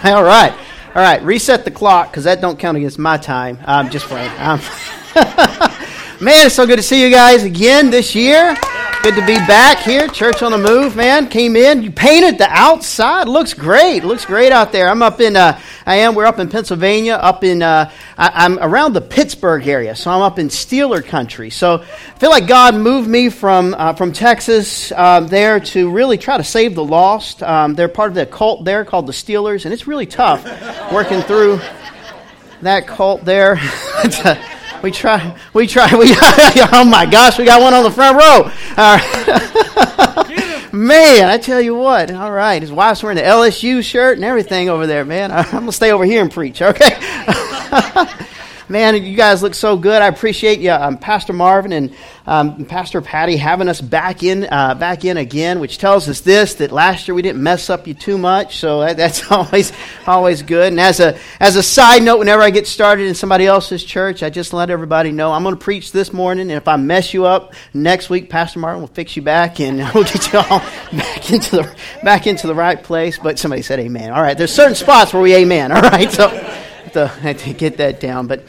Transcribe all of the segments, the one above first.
All right. All right. Reset the clock because that don't count against my time. I'm just playing. Um, man, it's so good to see you guys again this year. Good to be back here. Church on the Move, man. Came in. You painted the outside. Looks great. Looks great out there. I'm up in, uh, I am, we're up in Pennsylvania, up in, uh, I, am around the Pittsburgh area. So I'm up in Steeler country. So I feel like God moved me from, uh, from Texas uh, there to really try to save the lost. Um, they're part of the cult there called the Steelers, and it's really tough working through that cult there. We try. We try. We. oh my gosh, we got one on the front row. All right. man, I tell you what. All right, his wife's wearing the LSU shirt and everything over there, man. I'm gonna stay over here and preach. Okay. Man, you guys look so good. I appreciate you, um, Pastor Marvin and um, Pastor Patty having us back in, uh, back in again, which tells us this: that last year we didn't mess up you too much, so that, that's always, always good. And as a, as a side note, whenever I get started in somebody else's church, I just let everybody know I'm going to preach this morning, and if I mess you up next week, Pastor Marvin will fix you back, and we'll get you all back into the, back into the right place. But somebody said Amen. All right, there's certain spots where we Amen. All right, so to, to get that down, but.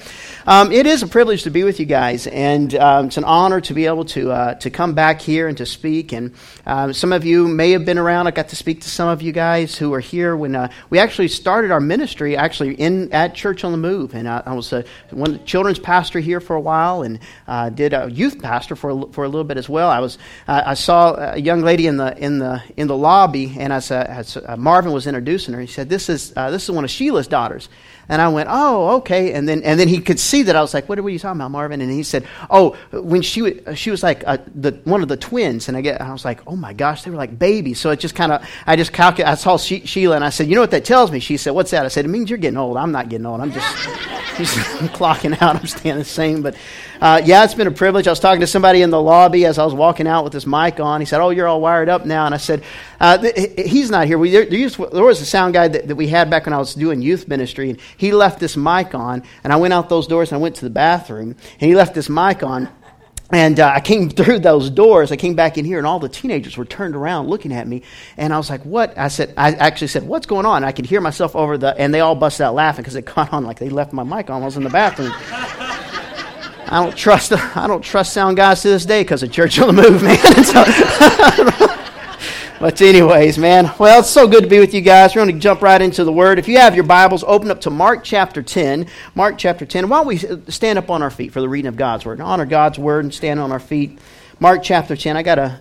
Um, it is a privilege to be with you guys, and um, it's an honor to be able to uh, to come back here and to speak. And uh, some of you may have been around. I got to speak to some of you guys who were here when uh, we actually started our ministry, actually in at Church on the Move. And I, I was a one children's pastor here for a while, and uh, did a youth pastor for a, for a little bit as well. I was uh, I saw a young lady in the in the in the lobby, and as, as Marvin was introducing her, he said, "This is this is one of Sheila's daughters." And I went, oh, okay. And then, and then he could see that I was like, what are you talking about, Marvin? And he said, oh, when she, was, she was like uh, the, one of the twins. And I, get, I was like, oh my gosh, they were like babies. So it just kind of, I just calculated, I saw she, Sheila and I said, you know what that tells me? She said, what's that? I said, it means you're getting old. I'm not getting old. I'm just, just clocking out. I'm staying the same. But uh, yeah, it's been a privilege. I was talking to somebody in the lobby as I was walking out with this mic on. He said, oh, you're all wired up now. And I said, uh, th- he's not here. We, there, there, was a sound guy that, that we had back when I was doing youth ministry. And he left this mic on, and I went out those doors and I went to the bathroom, and he left this mic on. And uh, I came through those doors. I came back in here, and all the teenagers were turned around looking at me. And I was like, "What?" I said, "I actually said, what's going on?" I could hear myself over the, and they all busted out laughing because it caught on like they left my mic on. While I was in the bathroom. I don't trust. I don't trust sound guys to this day because of Church on the Move, man. so, but, anyways, man, well, it's so good to be with you guys. We're going to jump right into the Word. If you have your Bibles, open up to Mark chapter 10. Mark chapter 10. Why don't we stand up on our feet for the reading of God's Word? Honor God's Word and stand on our feet. Mark chapter 10. I got a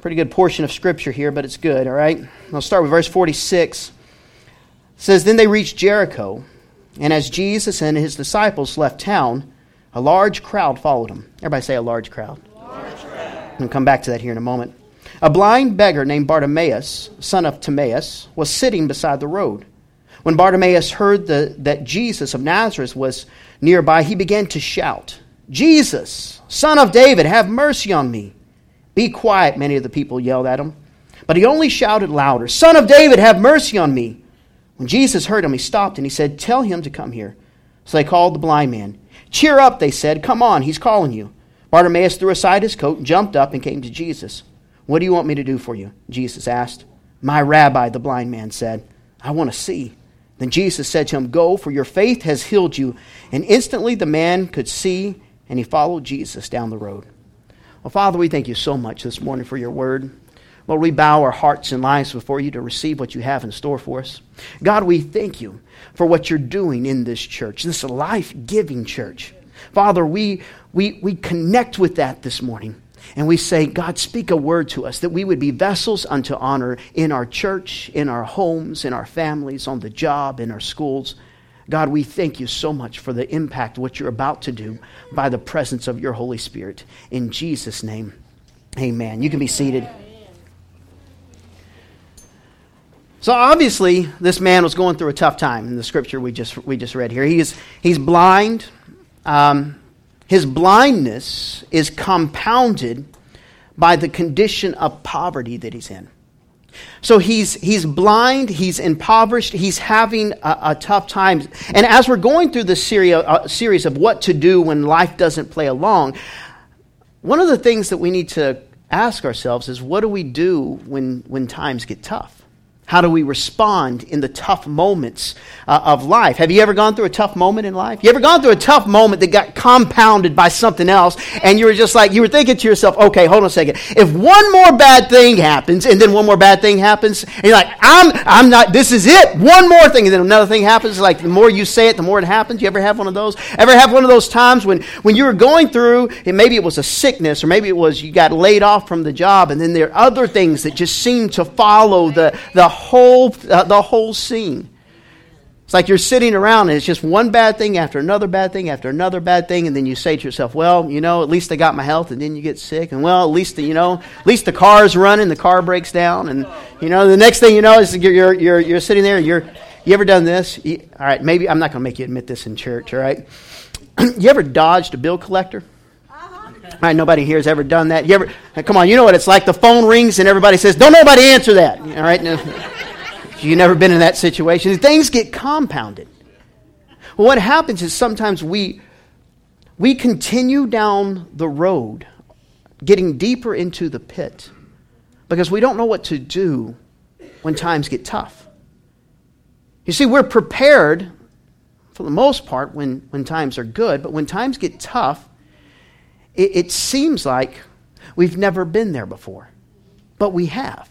pretty good portion of Scripture here, but it's good, all right? I'll start with verse 46. It says, Then they reached Jericho, and as Jesus and his disciples left town, a large crowd followed him. Everybody say a large crowd. Large crowd. I'll come back to that here in a moment. A blind beggar named Bartimaeus, son of Timaeus, was sitting beside the road. When Bartimaeus heard the, that Jesus of Nazareth was nearby, he began to shout, Jesus, son of David, have mercy on me. Be quiet, many of the people yelled at him. But he only shouted louder, Son of David, have mercy on me. When Jesus heard him, he stopped and he said, Tell him to come here. So they called the blind man. Cheer up, they said. Come on, he's calling you. Bartimaeus threw aside his coat, jumped up, and came to Jesus. What do you want me to do for you? Jesus asked. My rabbi, the blind man said, I want to see. Then Jesus said to him, Go, for your faith has healed you. And instantly the man could see, and he followed Jesus down the road. Well, Father, we thank you so much this morning for your word. Lord, we bow our hearts and lives before you to receive what you have in store for us. God, we thank you for what you're doing in this church, this life giving church. Father, we, we, we connect with that this morning. And we say, God, speak a word to us that we would be vessels unto honor in our church, in our homes, in our families, on the job, in our schools. God, we thank you so much for the impact, what you're about to do by the presence of your Holy Spirit. In Jesus' name, amen. You can be seated. So obviously, this man was going through a tough time in the scripture we just, we just read here. He is, he's blind. Um, his blindness is compounded by the condition of poverty that he's in. So he's, he's blind, he's impoverished, he's having a, a tough time. And as we're going through this uh, series of what to do when life doesn't play along, one of the things that we need to ask ourselves is what do we do when, when times get tough? How do we respond in the tough moments uh, of life? Have you ever gone through a tough moment in life? You ever gone through a tough moment that got compounded by something else and you were just like, you were thinking to yourself, okay, hold on a second. If one more bad thing happens and then one more bad thing happens, and you're like, I'm, I'm not, this is it. One more thing and then another thing happens. Like the more you say it, the more it happens. You ever have one of those? Ever have one of those times when, when you were going through, and maybe it was a sickness or maybe it was you got laid off from the job and then there are other things that just seem to follow the, the whole, uh, the whole scene. It's like you're sitting around and it's just one bad thing after another bad thing after another bad thing, and then you say to yourself, "Well, you know, at least I got my health," and then you get sick, and well, at least the, you know, at least the car's running, the car breaks down, and you know, the next thing you know is you're you're you're, sitting there. You're you ever done this? You, all right, maybe I'm not going to make you admit this in church. All right, you ever dodged a bill collector? Right, nobody here has ever done that. You ever? Come on, you know what it's like. The phone rings and everybody says, "Don't nobody answer that." All right, you've never been in that situation. Things get compounded. What happens is sometimes we we continue down the road, getting deeper into the pit, because we don't know what to do when times get tough. You see, we're prepared for the most part when, when times are good, but when times get tough, it, it seems like we've never been there before, but we have.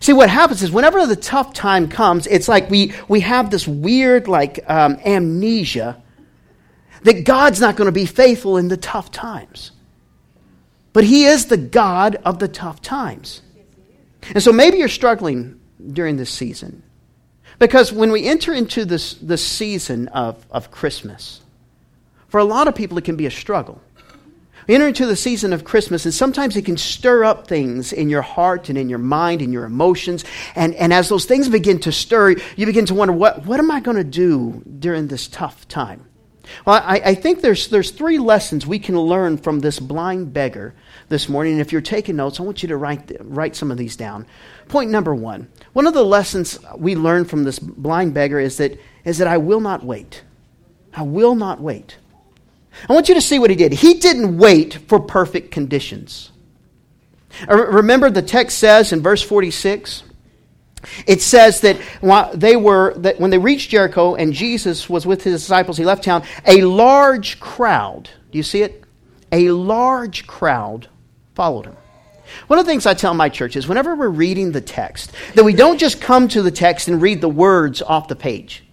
See, what happens is whenever the tough time comes, it's like we, we have this weird, like, um, amnesia that God's not going to be faithful in the tough times. But He is the God of the tough times. And so maybe you're struggling during this season. Because when we enter into this, this season of, of Christmas, for a lot of people, it can be a struggle. Enter into the season of Christmas, and sometimes it can stir up things in your heart and in your mind and your emotions. And, and as those things begin to stir, you begin to wonder, what, what am I going to do during this tough time? Well, I, I, think there's, there's three lessons we can learn from this blind beggar this morning. And if you're taking notes, I want you to write, write some of these down. Point number one one of the lessons we learn from this blind beggar is that, is that I will not wait. I will not wait. I want you to see what he did. He didn't wait for perfect conditions. Uh, remember, the text says in verse 46 it says that they were that when they reached Jericho and Jesus was with his disciples, he left town. A large crowd. Do you see it? A large crowd followed him. One of the things I tell my church is whenever we're reading the text, that we don't just come to the text and read the words off the page.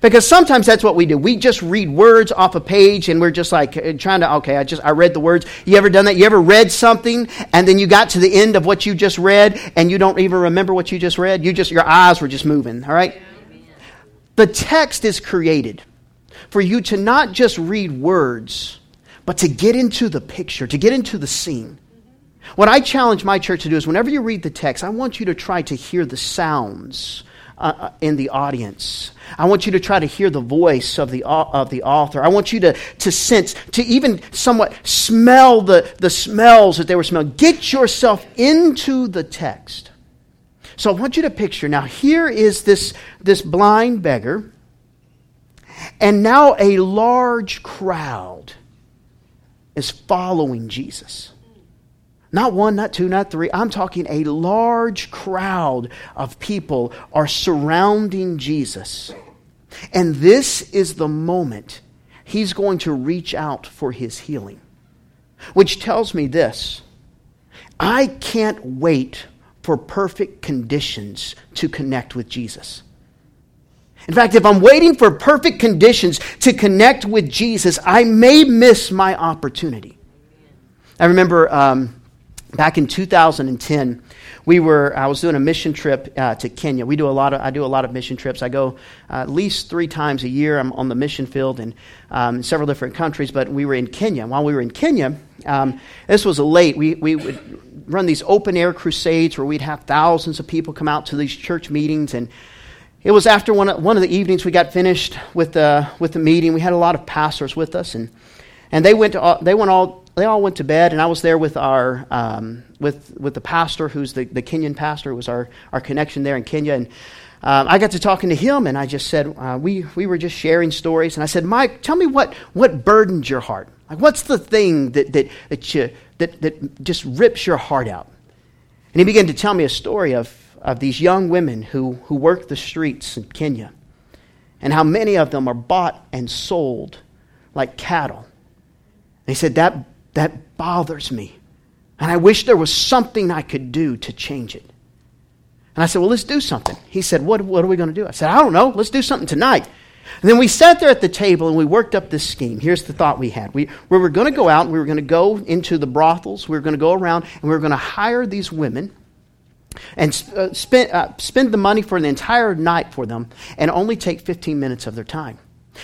Because sometimes that's what we do. We just read words off a page and we're just like uh, trying to, okay, I just, I read the words. You ever done that? You ever read something and then you got to the end of what you just read and you don't even remember what you just read? You just, your eyes were just moving, all right? The text is created for you to not just read words, but to get into the picture, to get into the scene. What I challenge my church to do is whenever you read the text, I want you to try to hear the sounds uh, uh, in the audience. I want you to try to hear the voice of the, of the author. I want you to, to sense, to even somewhat smell the, the smells that they were smelling. Get yourself into the text. So I want you to picture now, here is this, this blind beggar, and now a large crowd is following Jesus. Not one, not two, not three. I'm talking a large crowd of people are surrounding Jesus. And this is the moment he's going to reach out for his healing. Which tells me this I can't wait for perfect conditions to connect with Jesus. In fact, if I'm waiting for perfect conditions to connect with Jesus, I may miss my opportunity. I remember um, back in 2010 we were i was doing a mission trip uh, to kenya. We do a lot of i do a lot of mission trips. I go uh, at least three times a year. I'm on the mission field in um, several different countries but we were in kenya. While we were in kenya um, this was late we, we would run these open air crusades where we'd have thousands of people come out to these church meetings. And it was after one of, one of the evenings we got finished with the, with the meeting. We had a lot of pastors with us and, and they went to all, they went all they all went to bed, and I was there with our um, with with the pastor, who's the, the Kenyan pastor, was our our connection there in Kenya, and um, I got to talking to him, and I just said uh, we we were just sharing stories, and I said, Mike, tell me what what burdens your heart. Like, what's the thing that that that you that that just rips your heart out? And he began to tell me a story of of these young women who, who work the streets in Kenya and how many of them are bought and sold like cattle. He said, that, that bothers me. And I wish there was something I could do to change it. And I said, Well, let's do something. He said, What, what are we going to do? I said, I don't know. Let's do something tonight. And then we sat there at the table and we worked up this scheme. Here's the thought we had. We, we were going to go out and we were going to go into the brothels. We were going to go around and we were going to hire these women and uh, spend, uh, spend the money for the entire night for them and only take 15 minutes of their time.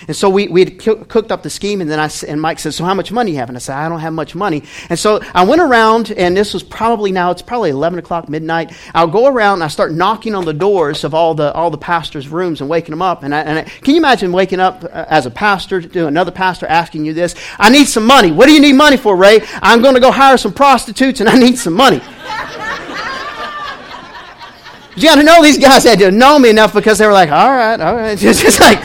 And so we, we had cooked up the scheme, and then I, and Mike said, so how much money you have? And I said, I don't have much money. And so I went around, and this was probably now, it's probably 11 o'clock, midnight. I'll go around, and I start knocking on the doors of all the, all the pastors' rooms and waking them up. And, I, and I, can you imagine waking up uh, as a pastor to another pastor asking you this? I need some money. What do you need money for, Ray? I'm going to go hire some prostitutes, and I need some money. you got to know these guys had to know me enough because they were like, all right, all right. Just, just like,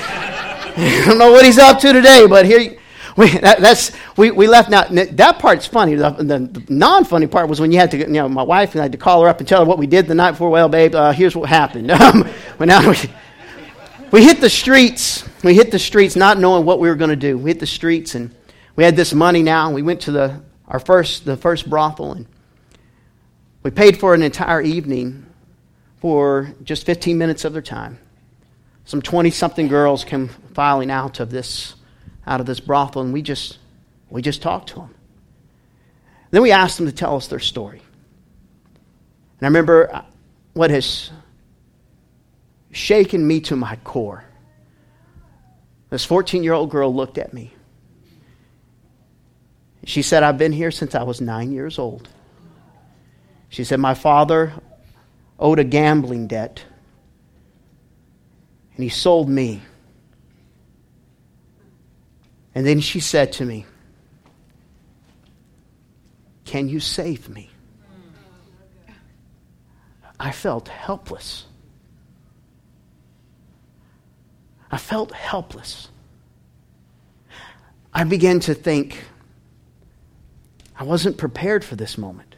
I don't know what he's up to today, but here we, that, that's we, we left now. That part's funny. The, the, the, non-funny part was when you had to, you know, my wife and I had to call her up and tell her what we did the night before. Well, babe, uh, here's what happened. Um, now we, we hit the streets. We hit the streets, not knowing what we were going to do. We hit the streets, and we had this money now. We went to the our first the first brothel, and we paid for an entire evening for just 15 minutes of their time some 20 something girls came filing out of this out of this brothel and we just we just talked to them then we asked them to tell us their story. And i remember uh, what has shaken me to my core this 14 year old girl looked at me. She said i've been here since i was nine years old. She said my father owed a gambling debt and he sold me. And then she said to me, Can you save me? I felt helpless. I felt helpless. I began to think, I wasn't prepared for this moment.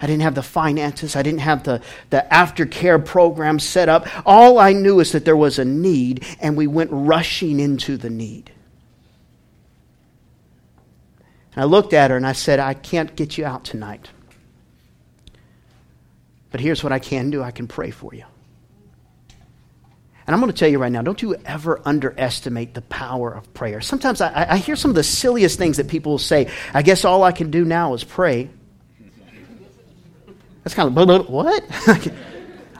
I didn't have the finances. I didn't have the, the aftercare program set up. All I knew is that there was a need, and we went rushing into the need. And I looked at her and I said, I can't get you out tonight. But here's what I can do I can pray for you. And I'm going to tell you right now don't you ever underestimate the power of prayer. Sometimes I, I hear some of the silliest things that people will say. I guess all I can do now is pray. That's kind of blah, blah, what?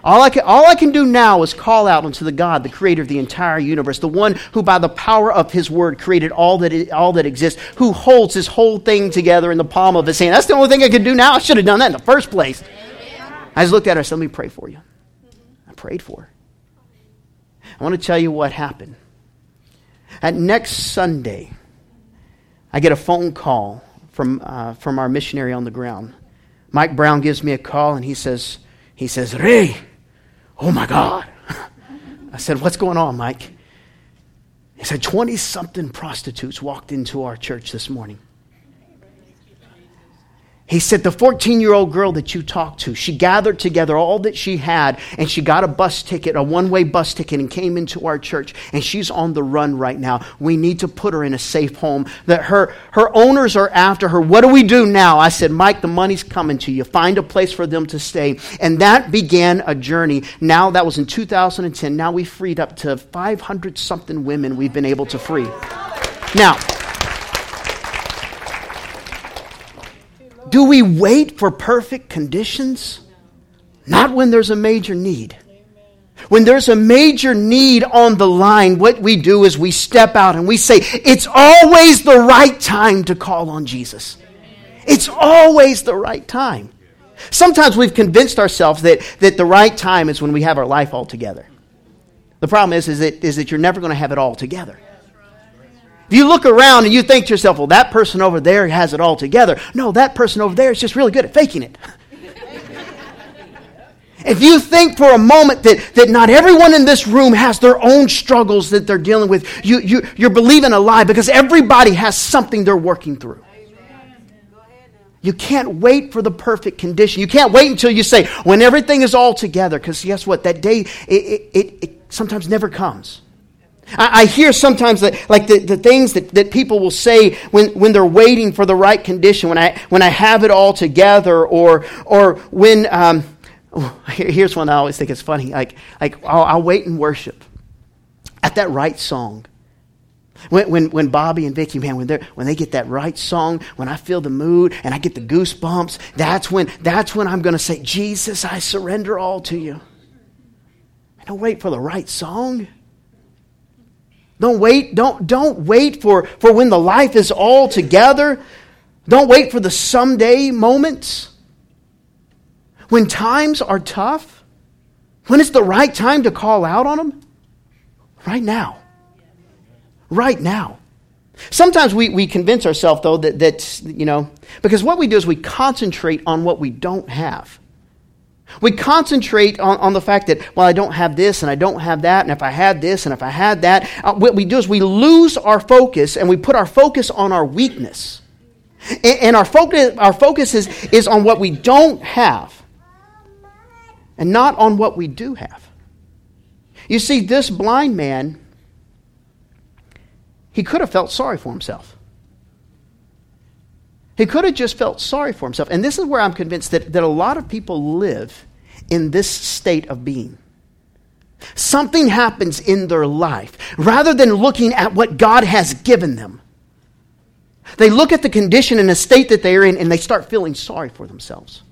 all, I can, all I can do now is call out unto the God, the creator of the entire universe, the one who by the power of his word created all that, all that exists, who holds this whole thing together in the palm of his hand. That's the only thing I could do now. I should have done that in the first place. I just looked at her and said, Let me pray for you. I prayed for her. I want to tell you what happened. At next Sunday, I get a phone call from, uh, from our missionary on the ground. Mike Brown gives me a call and he says, he says, Ray, oh my God. I said, what's going on, Mike? He said, 20 something prostitutes walked into our church this morning. He said, The 14 year old girl that you talked to, she gathered together all that she had and she got a bus ticket, a one way bus ticket, and came into our church. And she's on the run right now. We need to put her in a safe home. That her, her owners are after her. What do we do now? I said, Mike, the money's coming to you. Find a place for them to stay. And that began a journey. Now, that was in 2010. Now we freed up to 500 something women we've been able to free. Now, Do we wait for perfect conditions? Not when there's a major need. When there's a major need on the line, what we do is we step out and we say, It's always the right time to call on Jesus. It's always the right time. Sometimes we've convinced ourselves that, that the right time is when we have our life all together. The problem is, is, that, is that you're never going to have it all together. If you look around and you think to yourself, well, that person over there has it all together. No, that person over there is just really good at faking it. if you think for a moment that, that not everyone in this room has their own struggles that they're dealing with, you, you, you're believing a lie because everybody has something they're working through. You can't wait for the perfect condition. You can't wait until you say, when everything is all together, because guess what? That day, it, it, it, it sometimes never comes. I, I, hear sometimes that, like the, the things that, that people will say when, when they're waiting for the right condition, when I, when I have it all together, or, or when, um, here's one I always think is funny. Like, like I'll, I'll wait and worship at that right song. When, when, when Bobby and Vicky, man, when, they when they get that right song, when I feel the mood and I get the goosebumps, that's when, that's when I'm going to say, Jesus, I surrender all to you. I don't wait for the right song. Don't wait, don't, don't wait for, for when the life is all together. Don't wait for the someday moments. When times are tough, when it's the right time to call out on them, right now right now. Sometimes we, we convince ourselves, though, that, that, you know, because what we do is we concentrate on what we don't have. We concentrate on, on the fact that, well, I don't have this and I don't have that, and if I had this and if I had that, uh, what we do is we lose our focus and we put our focus on our weakness. And, and our focus, our focus is, is on what we don't have and not on what we do have. You see, this blind man he could have felt sorry for himself. He could have just felt sorry for himself. And this is where I'm convinced that, that a lot of people live in this state of being. Something happens in their life. Rather than looking at what God has given them, they look at the condition and the state that they're in and they start feeling sorry for themselves.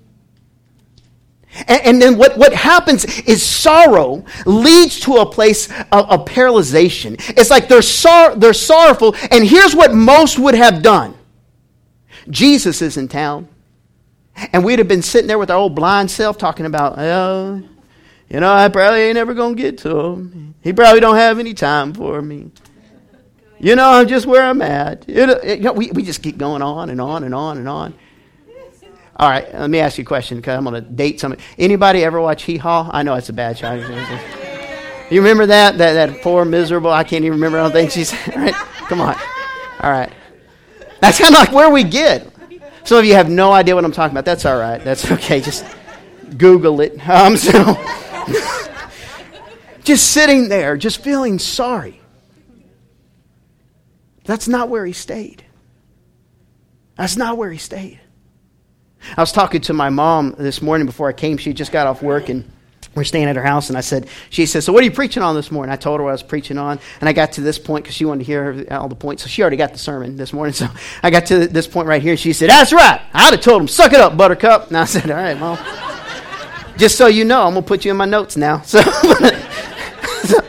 And, and, then what, what happens is sorrow leads to a place of, of paralyzation. It's like they're, sor- they're sorrowful, and here's what most would have done Jesus is in town. And we'd have been sitting there with our old blind self talking about, oh, you know, I probably ain't ever going to get to him. He probably don't have any time for me. You know, I'm just where I'm at. It, it, you know, we, we just keep going on and on and on and on. All right, let me ask you a question because I'm going to date somebody. Anybody ever watch Hee Haw? I know it's a bad show. You remember that? That, that poor, miserable, I can't even remember all the things she's. Right? Come on. All right. That's kind of like where we get. Some of you have no idea what I'm talking about. That's all right. That's okay. Just Google it. Um, so, just sitting there, just feeling sorry. That's not where he stayed. That's not where he stayed. I was talking to my mom this morning before I came. She just got off work and we're staying at her house, and I said, she said, so what are you preaching on this morning? I told her what I was preaching on, and I got to this point because she wanted to hear all the points. So she already got the sermon this morning. So I got to this point right here, and she said, that's right. I'd have told him, suck it up, buttercup. And I said, all right, mom. Just so you know, I'm going to put you in my notes now. So, so,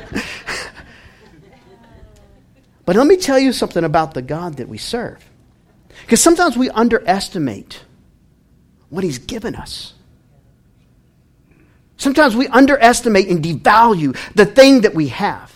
but let me tell you something about the God that we serve. Because sometimes we underestimate what He's given us. Sometimes we underestimate and devalue the thing that we have.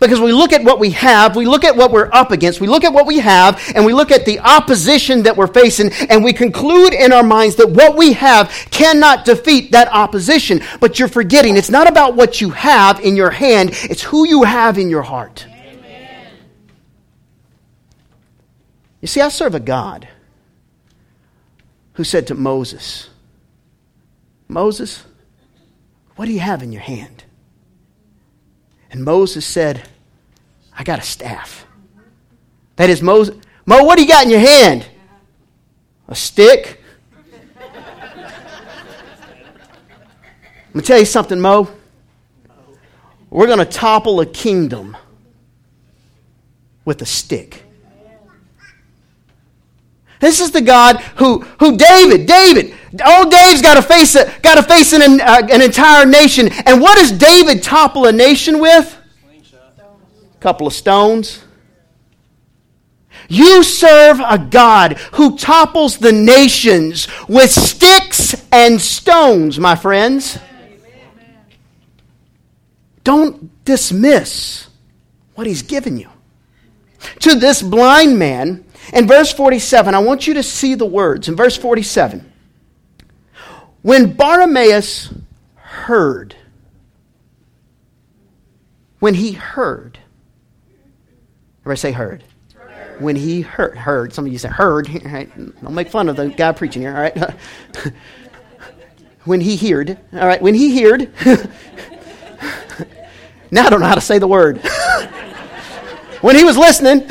Because we look at what we have, we look at what we're up against, we look at what we have, and we look at the opposition that we're facing, and we conclude in our minds that what we have cannot defeat that opposition. But you're forgetting it's not about what you have in your hand, it's who you have in your heart. Amen. You see, I serve a God who said to Moses, Moses, what do you have in your hand? And Moses said, I got a staff. That is Moses. Mo, what do you got in your hand? A stick? I'm going to tell you something, Mo. We're going to topple a kingdom with a stick. This is the God who, who David, David, old Dave's got to face, a, got to face an, uh, an entire nation. And what does David topple a nation with? A couple of stones. You serve a God who topples the nations with sticks and stones, my friends. Don't dismiss what he's given you. To this blind man, in verse 47, I want you to see the words. In verse 47, when Bartimaeus heard, when he heard, everybody say heard. heard. when he heard, heard some of you say heard, right? Don't make fun of the guy preaching here, all right? when he heard, all right, when he heard, now I don't know how to say the word. when he was listening,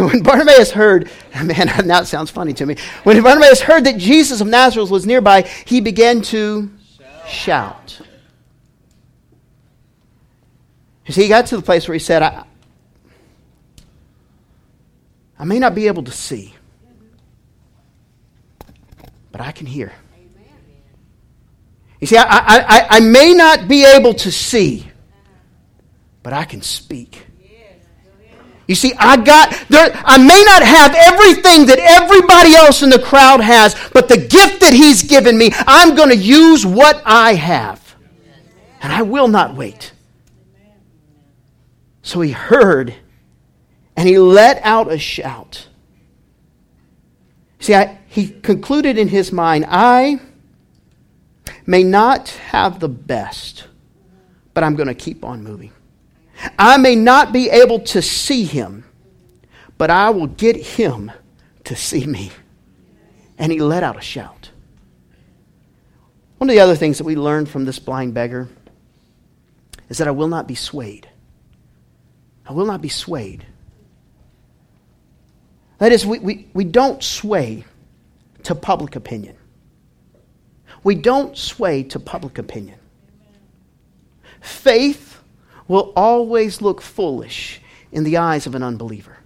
when Bartimaeus heard, man, it sounds funny to me. When Bartimaeus heard that Jesus of Nazareth was nearby, he began to shout. shout. See, he got to the place where he said, I, I may not be able to see, but I can hear. You see, I, I, I may not be able to see, but I can speak. You see, I got there. I may not have everything that everybody else in the crowd has, but the gift that He's given me, I'm going to use what I have, and I will not wait. So he heard, and he let out a shout. See, I, he concluded in his mind, I may not have the best, but I'm going to keep on moving. I may not be able to see him, but I will get him to see me. And he let out a shout. One of the other things that we learned from this blind beggar is that I will not be swayed. I will not be swayed. That is, we, we, we don't sway to public opinion. We don't sway to public opinion. Faith will always look foolish in the eyes of an unbeliever.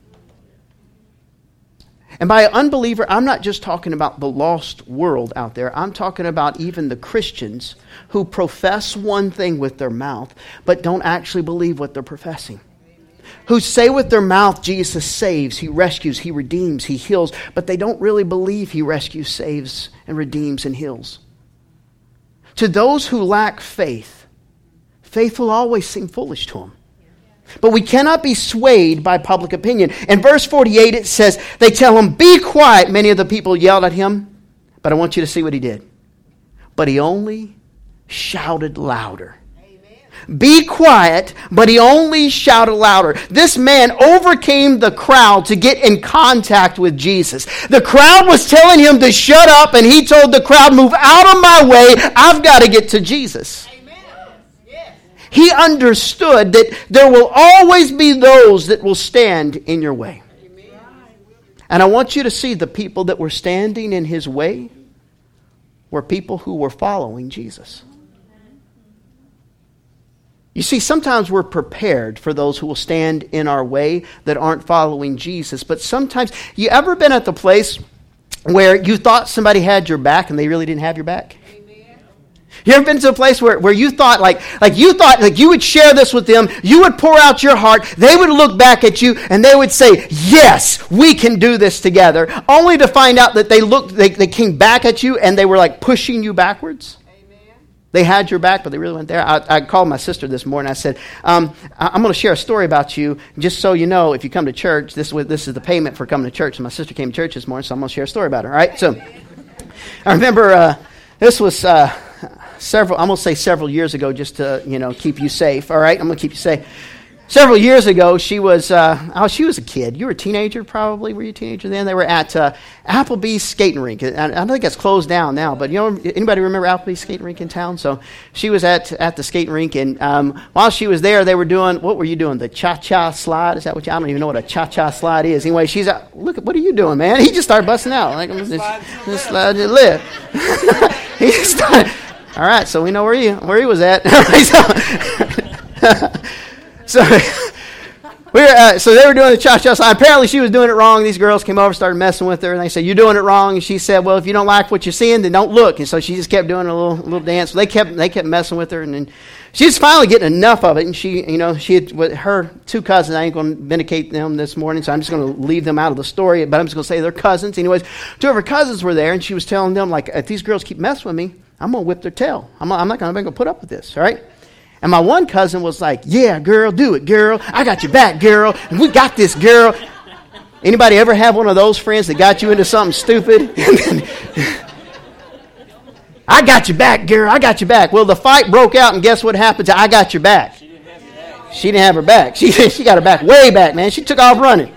And by unbeliever, I'm not just talking about the lost world out there. I'm talking about even the Christians who profess one thing with their mouth, but don't actually believe what they're professing. Who say with their mouth, Jesus saves, He rescues, He redeems, He heals, but they don't really believe He rescues, saves, and redeems and heals. To those who lack faith, faith will always seem foolish to him. But we cannot be swayed by public opinion. In verse 48, it says, They tell him, Be quiet. Many of the people yelled at him, but I want you to see what he did. But he only shouted louder. Be quiet, but he only shouted louder. This man overcame the crowd to get in contact with Jesus. The crowd was telling him to shut up, and he told the crowd, Move out of my way. I've got to get to Jesus. He understood that there will always be those that will stand in your way. And I want you to see the people that were standing in his way were people who were following Jesus. You see, sometimes we're prepared for those who will stand in our way that aren't following Jesus. But sometimes, you ever been at the place where you thought somebody had your back and they really didn't have your back? You ever been to a place where, where you thought like, like you thought like you would share this with them, you would pour out your heart, they would look back at you and they would say, Yes, we can do this together. Only to find out that they looked they, they came back at you and they were like pushing you backwards. They had your back, but they really went there. I, I called my sister this morning. I said, um, I'm going to share a story about you, just so you know, if you come to church, this, this is the payment for coming to church. And my sister came to church this morning, so I'm going to share a story about her. All right? So I remember uh, this was uh, several, I'm going to say several years ago just to, you know, keep you safe. All right? I'm going to keep you safe. Several years ago, she was, uh, oh, she was a kid. You were a teenager, probably. Were you a teenager then? They were at uh, Applebee's skating rink. I, don't think it's closed down now, but you know, anybody remember Applebee's skating rink in town? So she was at, at the skating rink, and um, while she was there, they were doing, what were you doing? The cha-cha slide? Is that what you, I don't even know what a cha-cha slide is. Anyway, she's like, look, what are you doing, man? He just started busting out. Like, just, just slide your lip. he just started, all right, so we know where he where he was at. so, we were, uh, so they were doing the cha cha slide. Apparently, she was doing it wrong. These girls came over, started messing with her, and they said, "You're doing it wrong." And she said, "Well, if you don't like what you're seeing, then don't look." And so she just kept doing a little little dance. They kept they kept messing with her, and then she was finally getting enough of it. And she, you know, she had with her two cousins. I ain't going to vindicate them this morning, so I'm just going to leave them out of the story. But I'm just going to say they're cousins. Anyways, two of her cousins were there, and she was telling them like, "If these girls keep messing with me." I'm going to whip their tail. I'm, I'm not going to put up with this, all right? And my one cousin was like, Yeah, girl, do it, girl. I got your back, girl. And we got this, girl. Anybody ever have one of those friends that got you into something stupid? I got your back, girl. I got your back. Well, the fight broke out, and guess what happened to I got your back? She didn't have her back. She, she got her back way back, man. She took off running.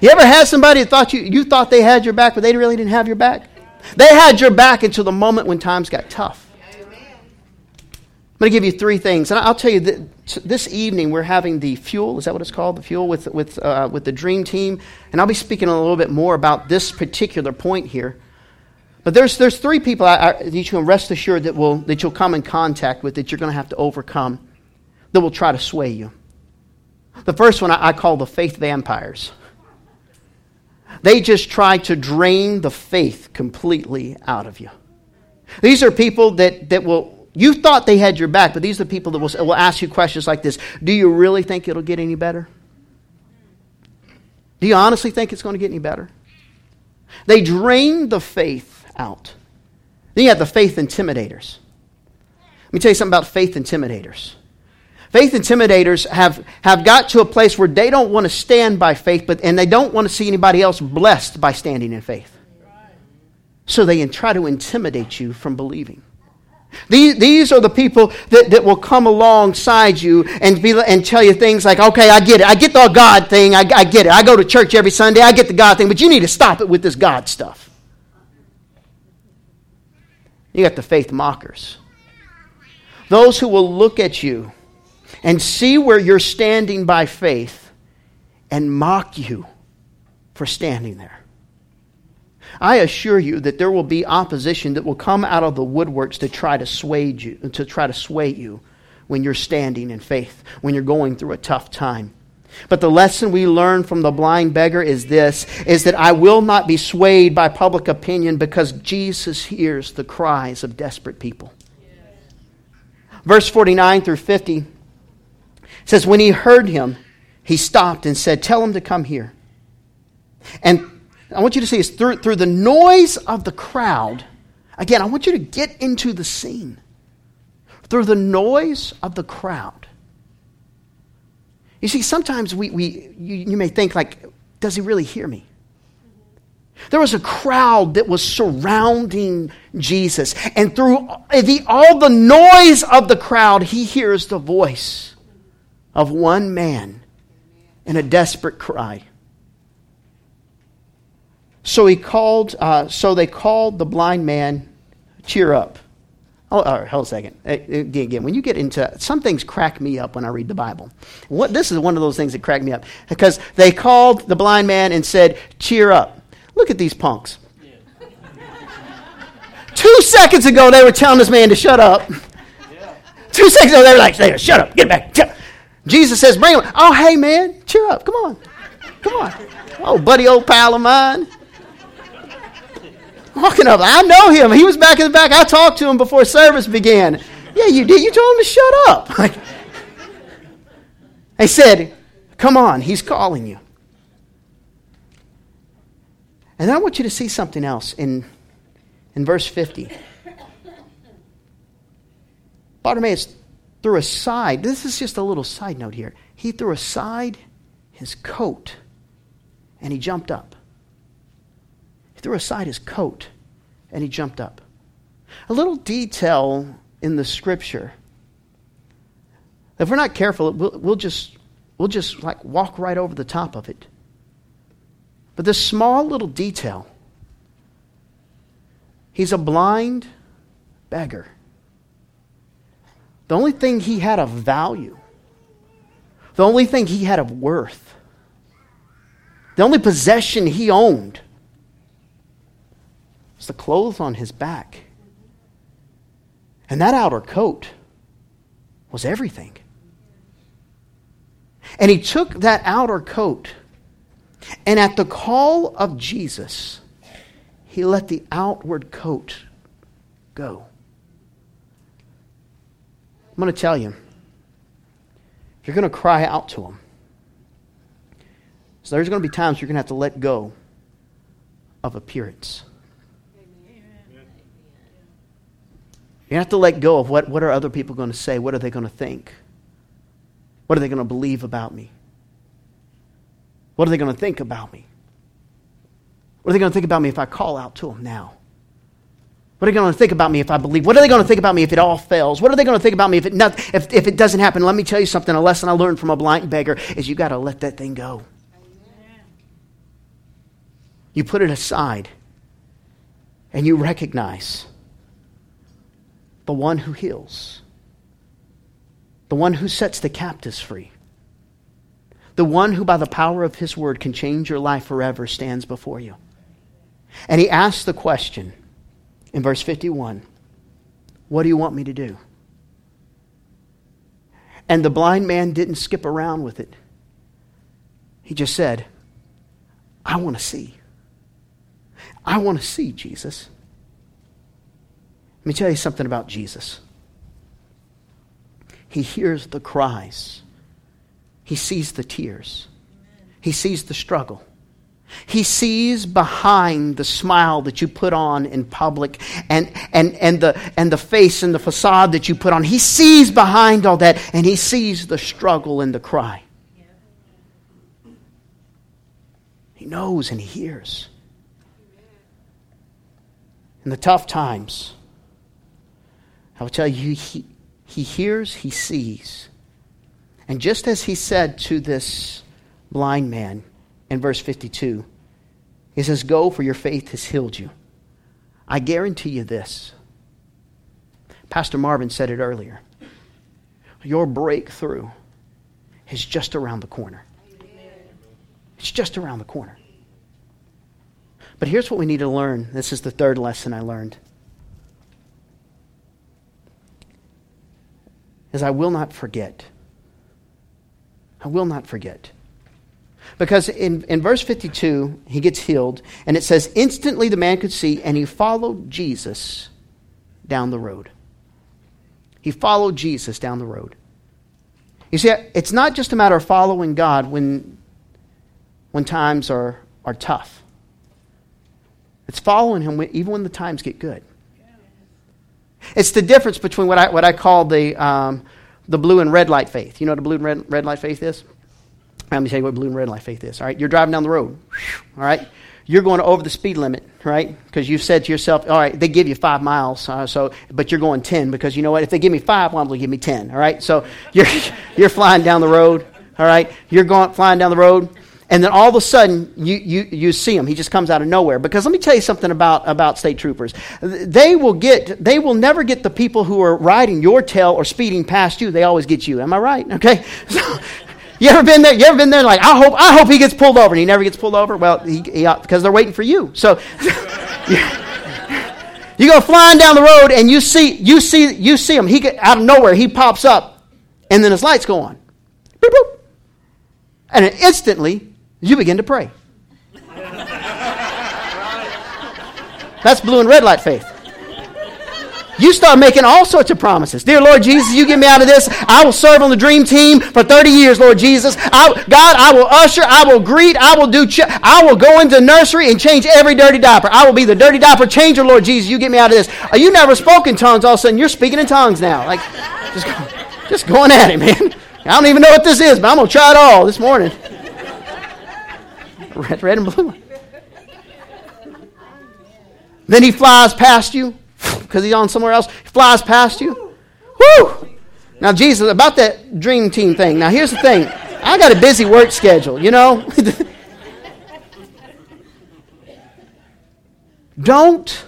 You ever had somebody that thought you, you thought they had your back, but they really didn't have your back? They had your back until the moment when times got tough. I'm going to give you three things. And I'll tell you that this evening we're having the fuel. Is that what it's called? The fuel with, with, uh, with the dream team. And I'll be speaking a little bit more about this particular point here. But there's, there's three people I, I, that you can rest assured that, will, that you'll come in contact with that you're going to have to overcome that will try to sway you. The first one I, I call the faith vampires. They just try to drain the faith completely out of you. These are people that, that will, you thought they had your back, but these are the people that will, will ask you questions like this Do you really think it'll get any better? Do you honestly think it's going to get any better? They drain the faith out. Then you have the faith intimidators. Let me tell you something about faith intimidators. Faith intimidators have, have got to a place where they don't want to stand by faith, but, and they don't want to see anybody else blessed by standing in faith. So they try to intimidate you from believing. These, these are the people that, that will come alongside you and, be, and tell you things like, okay, I get it. I get the God thing. I, I get it. I go to church every Sunday. I get the God thing. But you need to stop it with this God stuff. You got the faith mockers. Those who will look at you and see where you're standing by faith and mock you for standing there. I assure you that there will be opposition that will come out of the woodworks to try to sway you, to try to sway you when you're standing in faith, when you're going through a tough time. But the lesson we learn from the blind beggar is this is that I will not be swayed by public opinion because Jesus hears the cries of desperate people. Verse 49 through 50 says, When he heard him, he stopped and said, Tell him to come here. And I want you to see this through, through the noise of the crowd. Again, I want you to get into the scene. Through the noise of the crowd. You see, sometimes we, we you, you may think, like, does he really hear me? There was a crowd that was surrounding Jesus. And through the, all the noise of the crowd, he hears the voice of one man in a desperate cry. So he called. Uh, so they called the blind man. Cheer up. Oh, right, hold a second. Again, when you get into some things, crack me up when I read the Bible. What this is one of those things that crack me up because they called the blind man and said, "Cheer up." Look at these punks. Two seconds ago, they were telling this man to shut up. Two seconds ago, they were like, "Shut up, get back." Jesus says, bring him. Oh, hey, man, cheer up. Come on. Come on. Oh, buddy, old pal of mine. Walking up. I know him. He was back in the back. I talked to him before service began. Yeah, you did. You told him to shut up. They said, come on, he's calling you. And I want you to see something else in, in verse 50. Bartimaeus threw aside, this is just a little side note here. He threw aside his coat and he jumped up. He threw aside his coat and he jumped up. A little detail in the scripture. If we're not careful, we'll, we'll just we'll just like walk right over the top of it. But this small little detail. He's a blind beggar. The only thing he had of value, the only thing he had of worth, the only possession he owned was the clothes on his back. And that outer coat was everything. And he took that outer coat, and at the call of Jesus, he let the outward coat go. I'm going to tell you, if you're going to cry out to Him. So there's going to be times you're going to have to let go of appearance. You have to let go of what, what are other people going to say? What are they going to think? What are they going to believe about me? What are they going to think about me? What are they going to think about me if I call out to them now? What are they going to think about me if I believe? What are they going to think about me if it all fails? What are they going to think about me if it, not, if, if it doesn't happen? Let me tell you something. A lesson I learned from a blind beggar is you got to let that thing go. You put it aside and you recognize the one who heals, the one who sets the captives free, the one who, by the power of his word, can change your life forever, stands before you. And he asks the question in verse 51 What do you want me to do? And the blind man didn't skip around with it. He just said, I want to see. I want to see Jesus. Let me tell you something about Jesus. He hears the cries, he sees the tears, he sees the struggle. He sees behind the smile that you put on in public and, and, and, the, and the face and the facade that you put on. He sees behind all that and he sees the struggle and the cry. He knows and he hears. In the tough times, I will tell you, he, he hears, he sees. And just as he said to this blind man in verse 52, he says, Go, for your faith has healed you. I guarantee you this. Pastor Marvin said it earlier. Your breakthrough is just around the corner. It's just around the corner. But here's what we need to learn. This is the third lesson I learned. is I will not forget. I will not forget. Because in, in verse 52, he gets healed, and it says, Instantly the man could see, and he followed Jesus down the road. He followed Jesus down the road. You see, it's not just a matter of following God when, when times are, are tough, it's following him even when the times get good. It's the difference between what I, what I call the, um, the blue and red light faith. You know what a blue and red, red light faith is? Let me tell you what blue and red light faith is. All right, you're driving down the road. All right, you're going over the speed limit, right? Because you've said to yourself, all right, they give you five miles, uh, so but you're going ten because you know what? If they give me five, well, they'll give me ten. All right, so you're you're flying down the road. All right, you're going flying down the road and then all of a sudden you, you, you see him he just comes out of nowhere because let me tell you something about, about state troopers they will get they will never get the people who are riding your tail or speeding past you they always get you am i right okay so, you ever been there you ever been there like i hope i hope he gets pulled over and he never gets pulled over well he, because uh, they're waiting for you so you go flying down the road and you see you see you see him he get out of nowhere he pops up and then his lights go on boop, boop. and instantly you begin to pray. That's blue and red light faith. You start making all sorts of promises. Dear Lord Jesus, you get me out of this. I will serve on the dream team for 30 years, Lord Jesus. I, God, I will usher, I will greet, I will do, ch- I will go into nursery and change every dirty diaper. I will be the dirty diaper changer, Lord Jesus. You get me out of this. Uh, you never spoke in tongues, all of a sudden you're speaking in tongues now. Like, just, just going at it, man. I don't even know what this is, but I'm going to try it all this morning. Red, red and blue. Then he flies past you because he's on somewhere else. He flies past you. Whoo! Now, Jesus, about that dream team thing. Now, here's the thing I got a busy work schedule, you know? Don't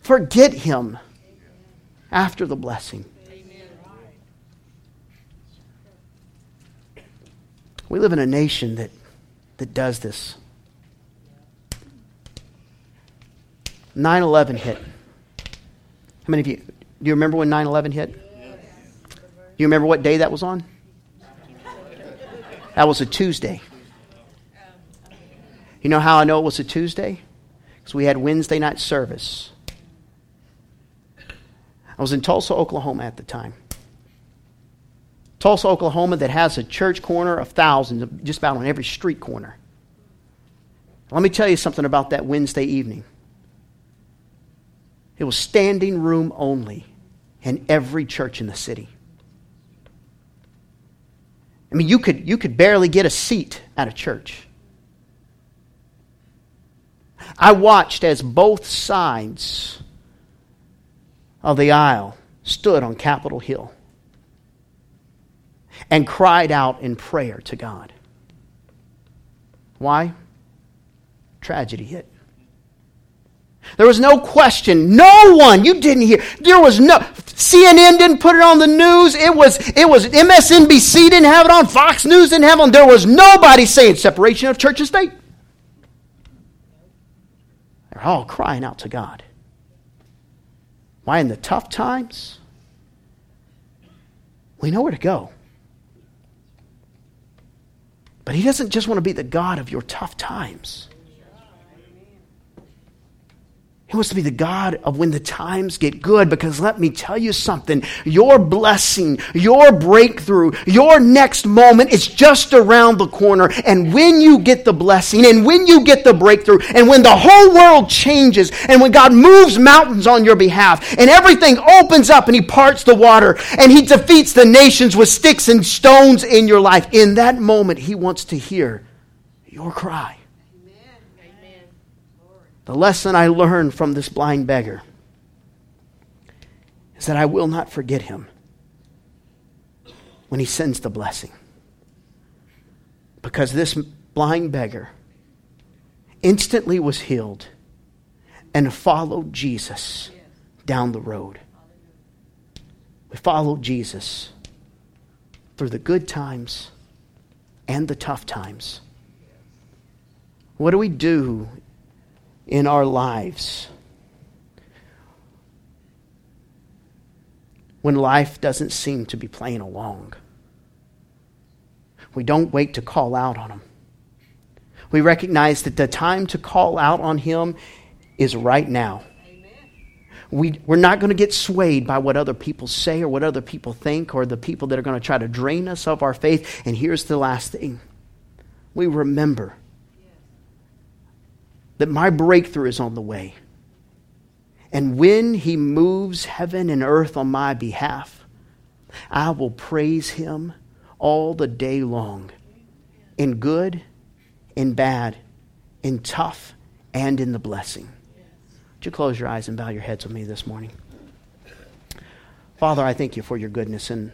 forget him after the blessing. We live in a nation that, that does this. 9 11 hit. How many of you, do you remember when 9 11 hit? Do you remember what day that was on? That was a Tuesday. You know how I know it was a Tuesday? Because we had Wednesday night service. I was in Tulsa, Oklahoma at the time. Tulsa, Oklahoma, that has a church corner of thousands, just about on every street corner. Let me tell you something about that Wednesday evening. It was standing room only in every church in the city. I mean, you could, you could barely get a seat at a church. I watched as both sides of the aisle stood on Capitol Hill and cried out in prayer to God. Why? Tragedy hit. There was no question. No one. You didn't hear. There was no. CNN didn't put it on the news. It was. It was MSNBC didn't have it on. Fox News didn't have it on. There was nobody saying separation of church and state. They're all crying out to God. Why in the tough times? We know where to go. But He doesn't just want to be the God of your tough times. He wants to be the God of when the times get good because let me tell you something. Your blessing, your breakthrough, your next moment is just around the corner. And when you get the blessing and when you get the breakthrough and when the whole world changes and when God moves mountains on your behalf and everything opens up and He parts the water and He defeats the nations with sticks and stones in your life, in that moment He wants to hear your cry. The lesson I learned from this blind beggar is that I will not forget him when he sends the blessing. Because this blind beggar instantly was healed and followed Jesus down the road. We follow Jesus through the good times and the tough times. What do we do in our lives. When life doesn't seem to be playing along, we don't wait to call out on Him. We recognize that the time to call out on Him is right now. We, we're not going to get swayed by what other people say or what other people think or the people that are going to try to drain us of our faith. And here's the last thing we remember that my breakthrough is on the way. And when he moves heaven and earth on my behalf, I will praise him all the day long, in good, in bad, in tough, and in the blessing. Would you close your eyes and bow your heads with me this morning? Father, I thank you for your goodness and